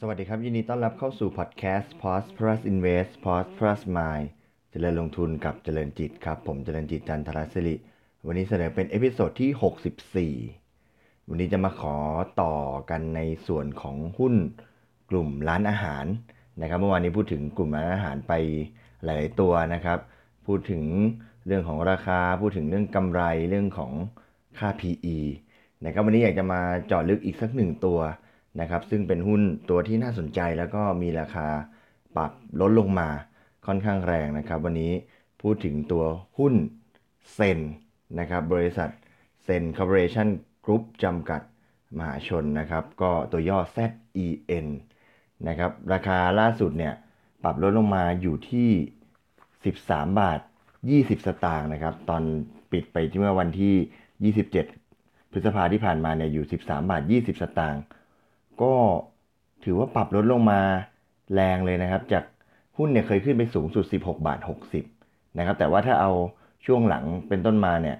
สวัสดีครับ ยินดีต้อนรับเข้าสู่พอดแคสต์ Prosperous Invest Prosperous Mind เจริญลงทุนกับเจริญจิตครับ ผมเจริญจิตจันทรศิริวันนี้เสนอเป็น episode ที่ 64 วันนี้จะมาขอต่อกันในส่วนของหุ้นกลุ่มร้านอาหารนะครับเมื่อวานนี้พูดถึงกลุ่มร้านอาหารไปหลาย ๆ ตัวนะครับ พูดถึงเรื่องของราคา พูดถึงเรื่องกำไรเรื่องของค่า PE นะครับวันนี้อยากจะมาเจาะลึกอีกสักหนึ่งตัว นะครับ ซึ่งเป็นหุ้นตัวที่น่าสนใจแล้วก็มีราคาปรับลดลงมาค่อนข้างแรงนะครับ วันนี้พูดถึงตัวหุ้นเซนนะครับ บริษัทเซนคอร์ปอเรชั่นกรุ๊ปจำกัดมหาชนนะครับ ก็ตัวย่อ ZEN นะครับ ราคาล่าสุดเนี่ยปรับลดลงมาอยู่ที่ 13 บาท 20 สตางค์นะครับ ตอนปิดไปที่เมื่อวันที่ 27 พฤษภาที่ผ่านมาเนี่ยอยู่ 13 บาท 20 สตางค์ ก็ถือว่าปรับลดลงมาแรงเลยนะครับ จากหุ้นเนี่ยเคยขึ้นไปสูงสุด 16 บาท 60 นะครับ แต่ว่าถ้าเอาช่วงหลังเป็นต้นมาเนี่ย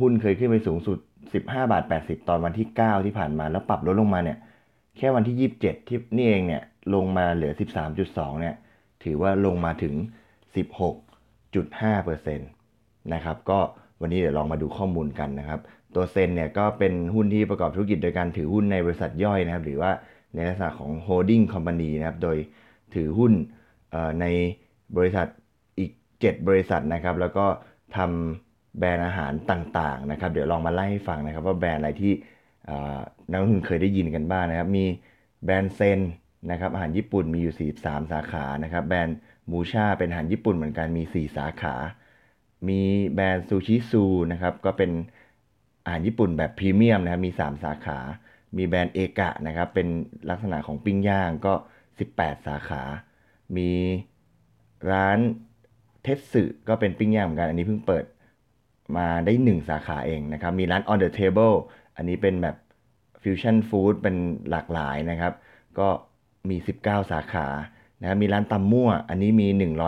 หุ้นเคยขึ้นไปสูงสุด 15 บาท 80 ตอนวันที่ 9 ที่ผ่านมา แล้วปรับลดลงมาเนี่ย แค่วันที่ 27 ที่นี่เองเนี่ย ลงมาเหลือ 13.2 เนี่ย ถือว่าลงมาถึง 16.5%นะครับ ก็วันนี้เดี๋ยวลองมาดูข้อมูลกันนะครับ ตัวเซนเนี่ยก็เป็นหุ้นที่ประกอบธุรกิจโดยการถือหุ้นในบริษัทย่อยนะครับ หรือว่าในลักษณะของ holding company นะครับ โดยถือหุ้นในบริษัทอีก 7 บริษัทนะครับ แล้วก็ทำแบรนด์อาหารต่างๆนะครับ เดี๋ยวลองมาไล่ให้ฟังนะครับ ว่าแบรนด์อะไรที่นักลงทุนเคยได้ยินกันบ้างนะครับ มีแบรนด์เซนนะครับอาหารญี่ปุ่นมีอยู่ 43 สาขานะครับ แบรนด์มูชาเป็นอาหารญี่ปุ่นเหมือนกันมี 4 สาขา มีแบรนด์ซูชิซูนะครับ ก็เป็น อาหารญี่ปุ่นแบบพรีเมียมนะครับมี 3 สาขา มีแบรนด์เอกะนะครับ เป็นลักษณะของปิ้งย่างก็ 18 สาขา มีร้านเทสสึก็เป็นปิ้งย่างเหมือนกัน อันนี้เพิ่งเปิดมาได้ 1 สาขาเองนะครับ มีร้าน on the table อันนี้เป็นแบบฟิวชั่นฟู้ดเป็นหลากหลายนะครับ ก็มี 19 สาขานะครับมีร้านตำมั่ว อันนี้มี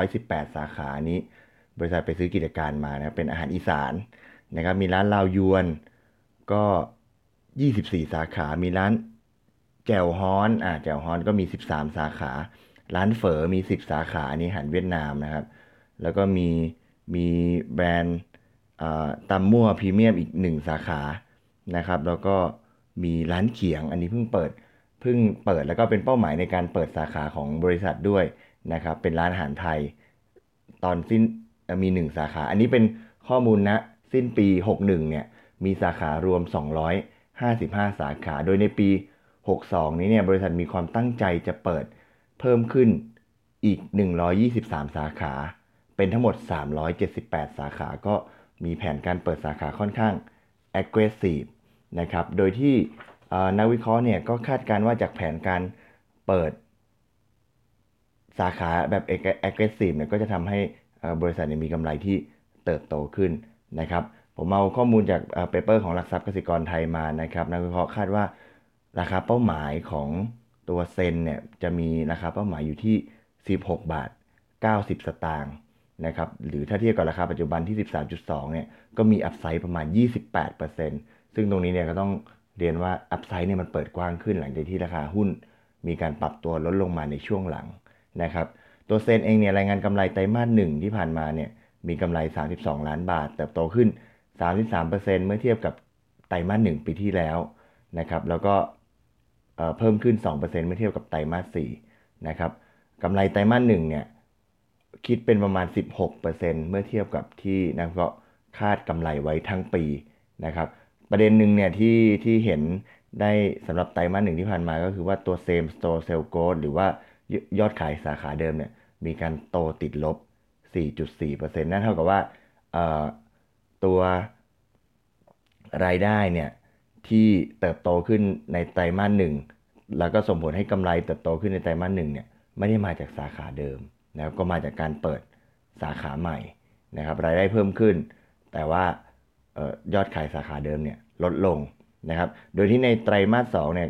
118 สาขาอันนี้ บริษัทไปซื้อกิจการมานะเป็นอาหารอีสาน นะครับมีร้านลาวยวนก็ 24 สาขา มีร้านแจ่วฮ้อนอ่าแจ่วฮ้อนก็มี 13 สาขา ร้านเฝอมี 10 สาขาอันนี้อาหารเวียดนามนะครับ แล้วก็มีมีแบรนด์ตำมั่วพรีเมียมอีก 1 สาขานะครับ แล้วก็มีร้านเขียงอันนี้เพิ่งเปิดเพิ่งเปิดแล้วก็เป็นเป้าหมายในการเปิดสาขาของบริษัทด้วยนะครับ เป็นร้านอาหารไทย ตอนสิ้นมี 1 สาขา อันนี้เป็นข้อมูลนะ สิ้นปี 61 เนี่ย มีสาขารวม 255 สาขา โดยในปี 62 นี้เนี่ย บริษัทมีความตั้งใจจะเปิดเพิ่มขึ้นอีก 123 สาขา เป็นทั้งหมด 378 สาขา ก็มีแผนการเปิดสาขาค่อนข้าง aggressive นะครับ โดยที่นักวิเคราะห์เนี่ยก็คาดการว่าจากแผนการเปิดสาขาแบบ aggressive เนี่ยก็จะทำให้บริษัทมีกำไรที่เติบโตขึ้น นะครับผมเอาข้อมูลจากเปเปอร์ของหลักทรัพย์กสิกรไทยมานะครับนักวิเคราะห์คาดว่าราคาเป้าหมายของตัวเซนเนี่ยจะมีราคาเป้าหมายอยู่ที่ 16 บาท 90 สตางค์นะครับหรือถ้าเทียบกับราคาปัจจุบันที่ 13.2 เนี่ยก็มีอัพไซด์ประมาณ 28%ซึ่งตรงนี้เนี่ยก็ต้องเรียนว่าอัพไซด์เนี่ยมันเปิดกว้างขึ้นหลังจากที่ราคาหุ้น มีการปรับตัวลดลงมาในช่วงหลังนะครับตัวเซนเองเนี่ยรายงานกำไรไตรมาสหนึ่งที่ผ่านมาเนี่ย มีกำไร 32 ล้านบาท เติบโตขึ้น 33%เมื่อเทียบกับไตรมาส1ปีที่แล้วนะครับแล้วก็เพิ่มขึ้น 2%เมื่อเทียบกับไตรมาส4นะครับกำไรไตรมาส1เนี่ยคิดเป็นประมาณ 16%เมื่อเทียบกับที่นักวิเคราะห์คาดกำไรไว้ทั้งปีนะครับประเด็นหนึ่งเนี่ยที่ที่เห็นได้สำหรับไตรมาสหนึ่งที่ผ่านมาก็คือว่าตัว same store sales growth หรือว่ายอดขายสาขาเดิมเนี่ยมีการโตติดลบ 4.4%นั่นเท่ากับว่าตัวรายได้เนี่ยที่เติบโตขึ้นในไตรมาสหนึ่งแล้วก็ส่งผลให้กำไรเติบโตขึ้นในไตรมาสหนึ่งเนี่ยไม่ได้มาจากสาขาเดิมนะครับก็มาจากการเปิดสาขาใหม่นะครับรายได้เพิ่มขึ้น แต่ว่ายอดขายสาขาเดิมเนี่ยลดลงนะครับโดยที่ในไตรมาสสองเนี่ย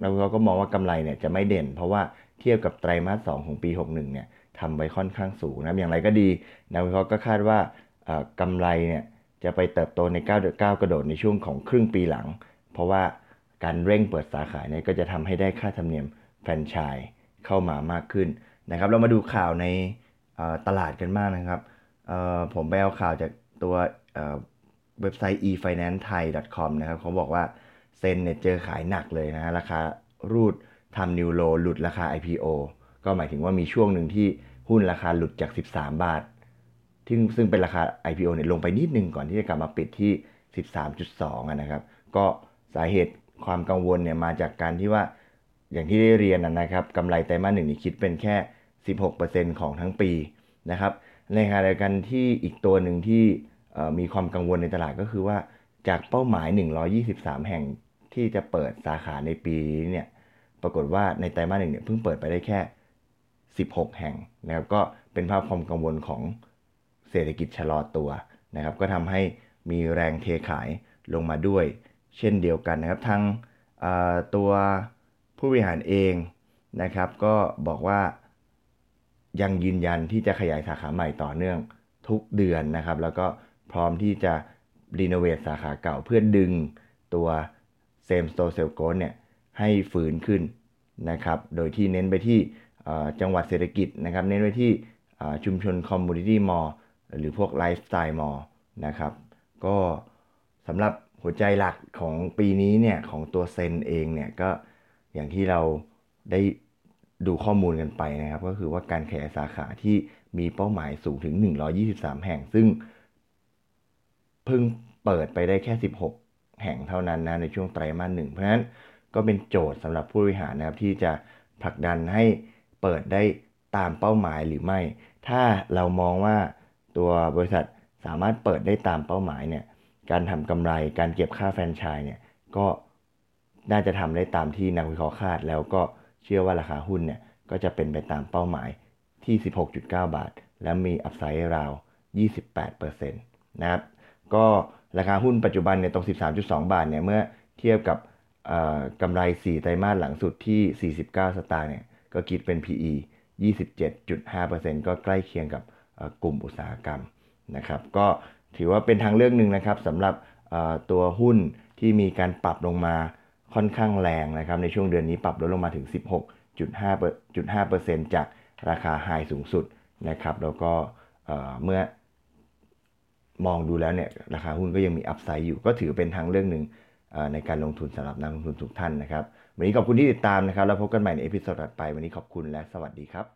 นักวิเคราะห์ก็มองว่ากำไรเนี่ยจะไม่เด่น เพราะว่าเทียบกับไตรมาสสองของปี 61เนี่ย ทำไว้ค่อนข้างสูงนะอย่างไรก็ดีนักวิเคราะห์ก็คาดว่ากำไรเนี่ยจะไปเติบโตใน9ก้ากระโดดในช่วงของครึ่งปีหลัง เพราะว่าการเร่งเปิดสาขาเนี่ยก็จะทำให้ได้ค่าธรรมเนียมแฟรนไชส์เข้ามามากขึ้นนะครับ เรามาดูข่าวในตลาดกันมากนะครับ ผมไปเอาข่าวจากตัวเว็บไซต์ efinancethai.com นะครับเขาบอกว่าเซนเนี่ยเจอขายหนักเลยนะราคารูดทำนิวโลหลุดราคา IPO ก็หมายถึงว่ามีช่วงหนึ่งที่หุ้นราคาหลุดจาก 13 บาทที่ซึ่งเป็นราคา IPO เนี่ยลงไปนิดนึงก่อนที่จะกลับมาปิดที่ 13.2นะครับ ก็สาเหตุความกังวลเนี่ยมาจากการที่ว่าอย่างที่ได้เรียนนะครับกำไรไตรมาสหนึ่งนี่คิดเป็นแค่ 16%ของทั้งปีนะครับ ในขณะเดียวกันที่อีกตัวหนึ่งที่มีความกังวลในตลาดก็คือว่าจากเป้าหมาย 123 แห่งที่จะเปิดสาขาในปีนี้เนี่ย ปรากฏว่าในไตรมาสหนึ่งเนี่ยเพิ่งเปิดไปได้แค่ 16 แห่งนะครับก็เป็นภาพความกังวลของเศรษฐกิจชะลอตัวนะครับ ก็ทำให้มีแรงเทขายลงมาด้วย เช่นเดียวกันนะครับทางตัวผู้บริหารเองนะครับ ก็บอกว่ายังยืนยันที่จะขยายสาขาใหม่ต่อเนื่องทุกเดือนนะครับ แล้วก็พร้อมที่จะ renovate สาขาเก่าเพื่อดึงตัว same store sales growth เนี่ยให้ฟื้นขึ้นนะครับ โดยที่เน้นไปที่ จังหวัดเศรษฐกิจนะครับเน้นไปที่ชุมชน community mall หรือพวก lifestyle mall นะครับก็สำหรับหัวใจหลักของปีนี้เนี่ยของตัวเซนเองเนี่ยก็อย่างที่เราได้ดูข้อมูลกันไปนะครับ ก็คือว่าการขยายสาขาที่มีเป้าหมายสูงถึง 123 แห่ง ซึ่งเพิ่งเปิดไปได้แค่ 16 แห่งเท่านั้นนะในช่วงไตรมาสหนึ่งเพราะฉะนั้นก็เป็นโจทย์สำหรับผู้บริหารนะครับที่จะผลักดันให้ เปิดได้ตามเป้าหมายหรือไม่ ถ้าเรามองว่าตัวบริษัทสามารถเปิดได้ตามเป้าหมายเนี่ย การทำกำไร การเก็บค่าแฟรนไชส์เนี่ย ก็น่าจะทำได้ตามที่นักวิเคราะห์คาด แล้วก็เชื่อว่าราคาหุ้นเนี่ย ก็จะเป็นไปตามเป้าหมายที่ 16.9 บาท และมีอัพไซด์ราว 28%นะครับ ก็ราคาหุ้นปัจจุบันเนี่ยตรง 13.2 บาทเนี่ย เมื่อเทียบกับกำไร 4 ไตรมาสหลังสุดที่ 49 สตางค์เนี่ย ก็คิดเป็น PE 27.5%ก็ใกล้เคียงกับกลุ่มอุตสาหกรรมนะครับ ก็ถือว่าเป็นทางเลือกหนึ่งนะครับสำหรับตัวหุ้นที่มีการปรับลงมาค่อนข้างแรงนะครับ ในช่วงเดือนนี้ปรับลดลงมาถึง 16.5%จากราคา high สูงสุดนะครับ แล้วก็เมื่อมองดูแล้วเนี่ยราคาหุ้นก็ยังมี upside อยู่ ก็ถือเป็นทางเลือกหนึ่ง ในการลงทุนสำหรับนักลงทุนทุกท่านนะครับ วันนี้ขอบคุณที่ติดตามนะครับ แล้วพบกันใหม่ใน episode ถัดไป วันนี้ขอบคุณและสวัสดีครับ